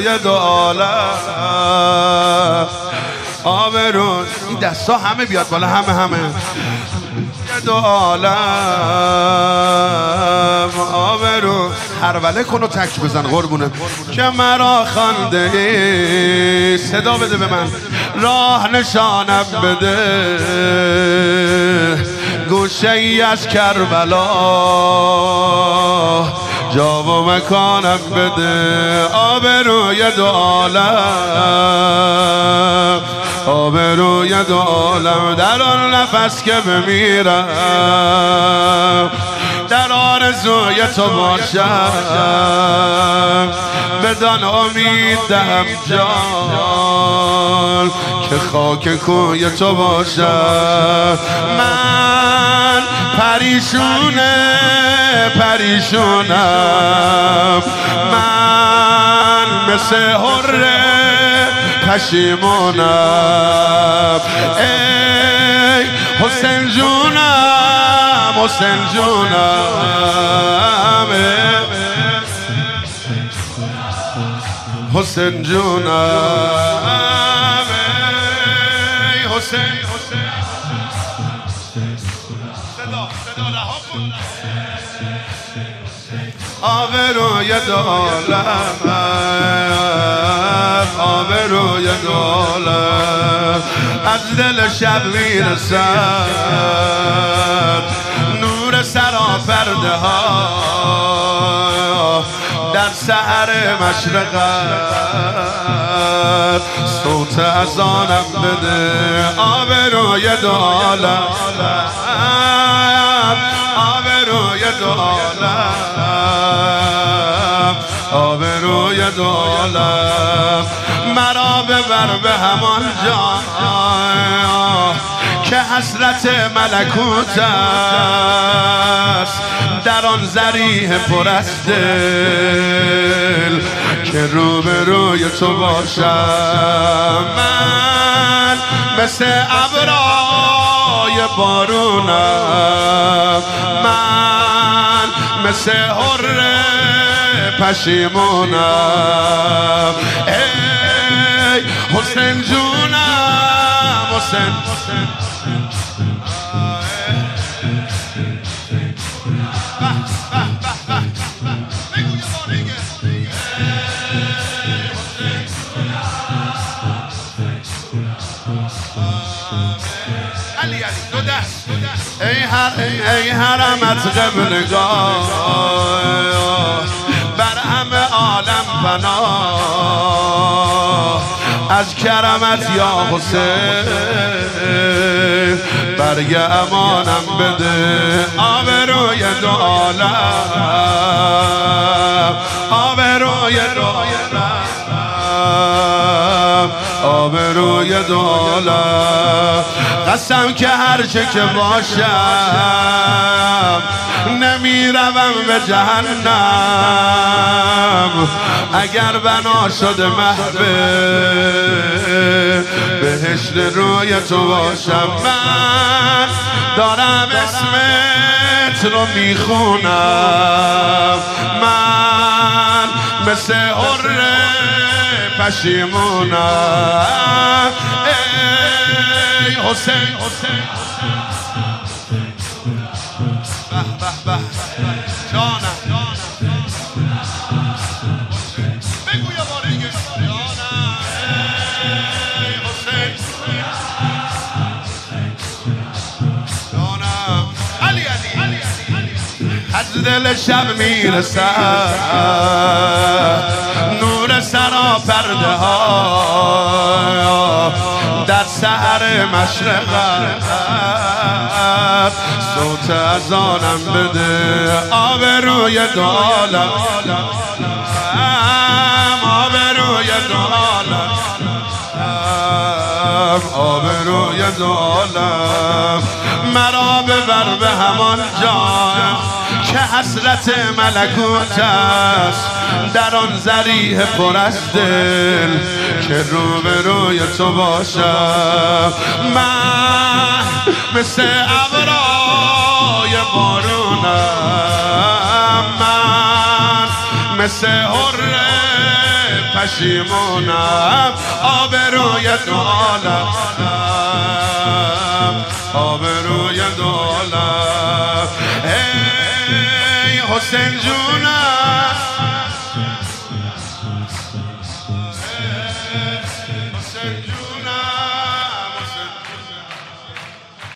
آبروی دو عالم. آبرو این دستا همه بیاد بالا همه همه. دو عالم. آبرو هروله کن و تک بزن قربونه. که مرا خانده ای. صدا بده به من. راه نشانم بده. گوشه ای از کربلا. جا و مکانم بده آبروی دو عالم. آبروی دو عالم در آن نفس که بمیرم. در آرزوی تو باشم. بدان امید دهم جان که خاک کوی تو باشم. من پریشونه پریشونم. من مثل حره پشیمونم. ای حسین جونم. حسین جونم. حسین جونم. حسین. آبروی دولم آبروی دولم از دل شب می‌رسد. ها در سحر مشرقت. صوت ازانم بده آبروی دولم آبروی دولم آبروی دولم مرا ببر به همان جا. که حسرت ملکوت است. در آن زریح پر از دل که رو به روی تو باشم. من مثل ابرای بارونم. من مثل حره پشیمونم. ای حسین جونم حسین. ای هر ای حرمت قبلگاه بر همه عالم پناه از کرمت یا حسین برگ امانم بده. آبروی دو عالم آبروی دو عالم. آبروی دو عالم قسم که هرچه که باشم نمی‌روم به جهنم. اگر بنا شده محبه بهشت روی تو باشم. من دارم اسمت رو می‌خونم. من مثل حره پشیمونم ای حسین حسین. به به به. دل شب می‌رسد. نور سرا پرده ها. در سحر مشرقت صوت ازانم بده. آب روی دالم آب روی دالم آب روی مرا ببر به همان جا که حسرت ملکوت است در آن زریح پر از دل که رو به روی تو باشم. من مثل ابرای بارونم. من مثل حره پشیمونم. آبروی دو عالم آبروی ای حسین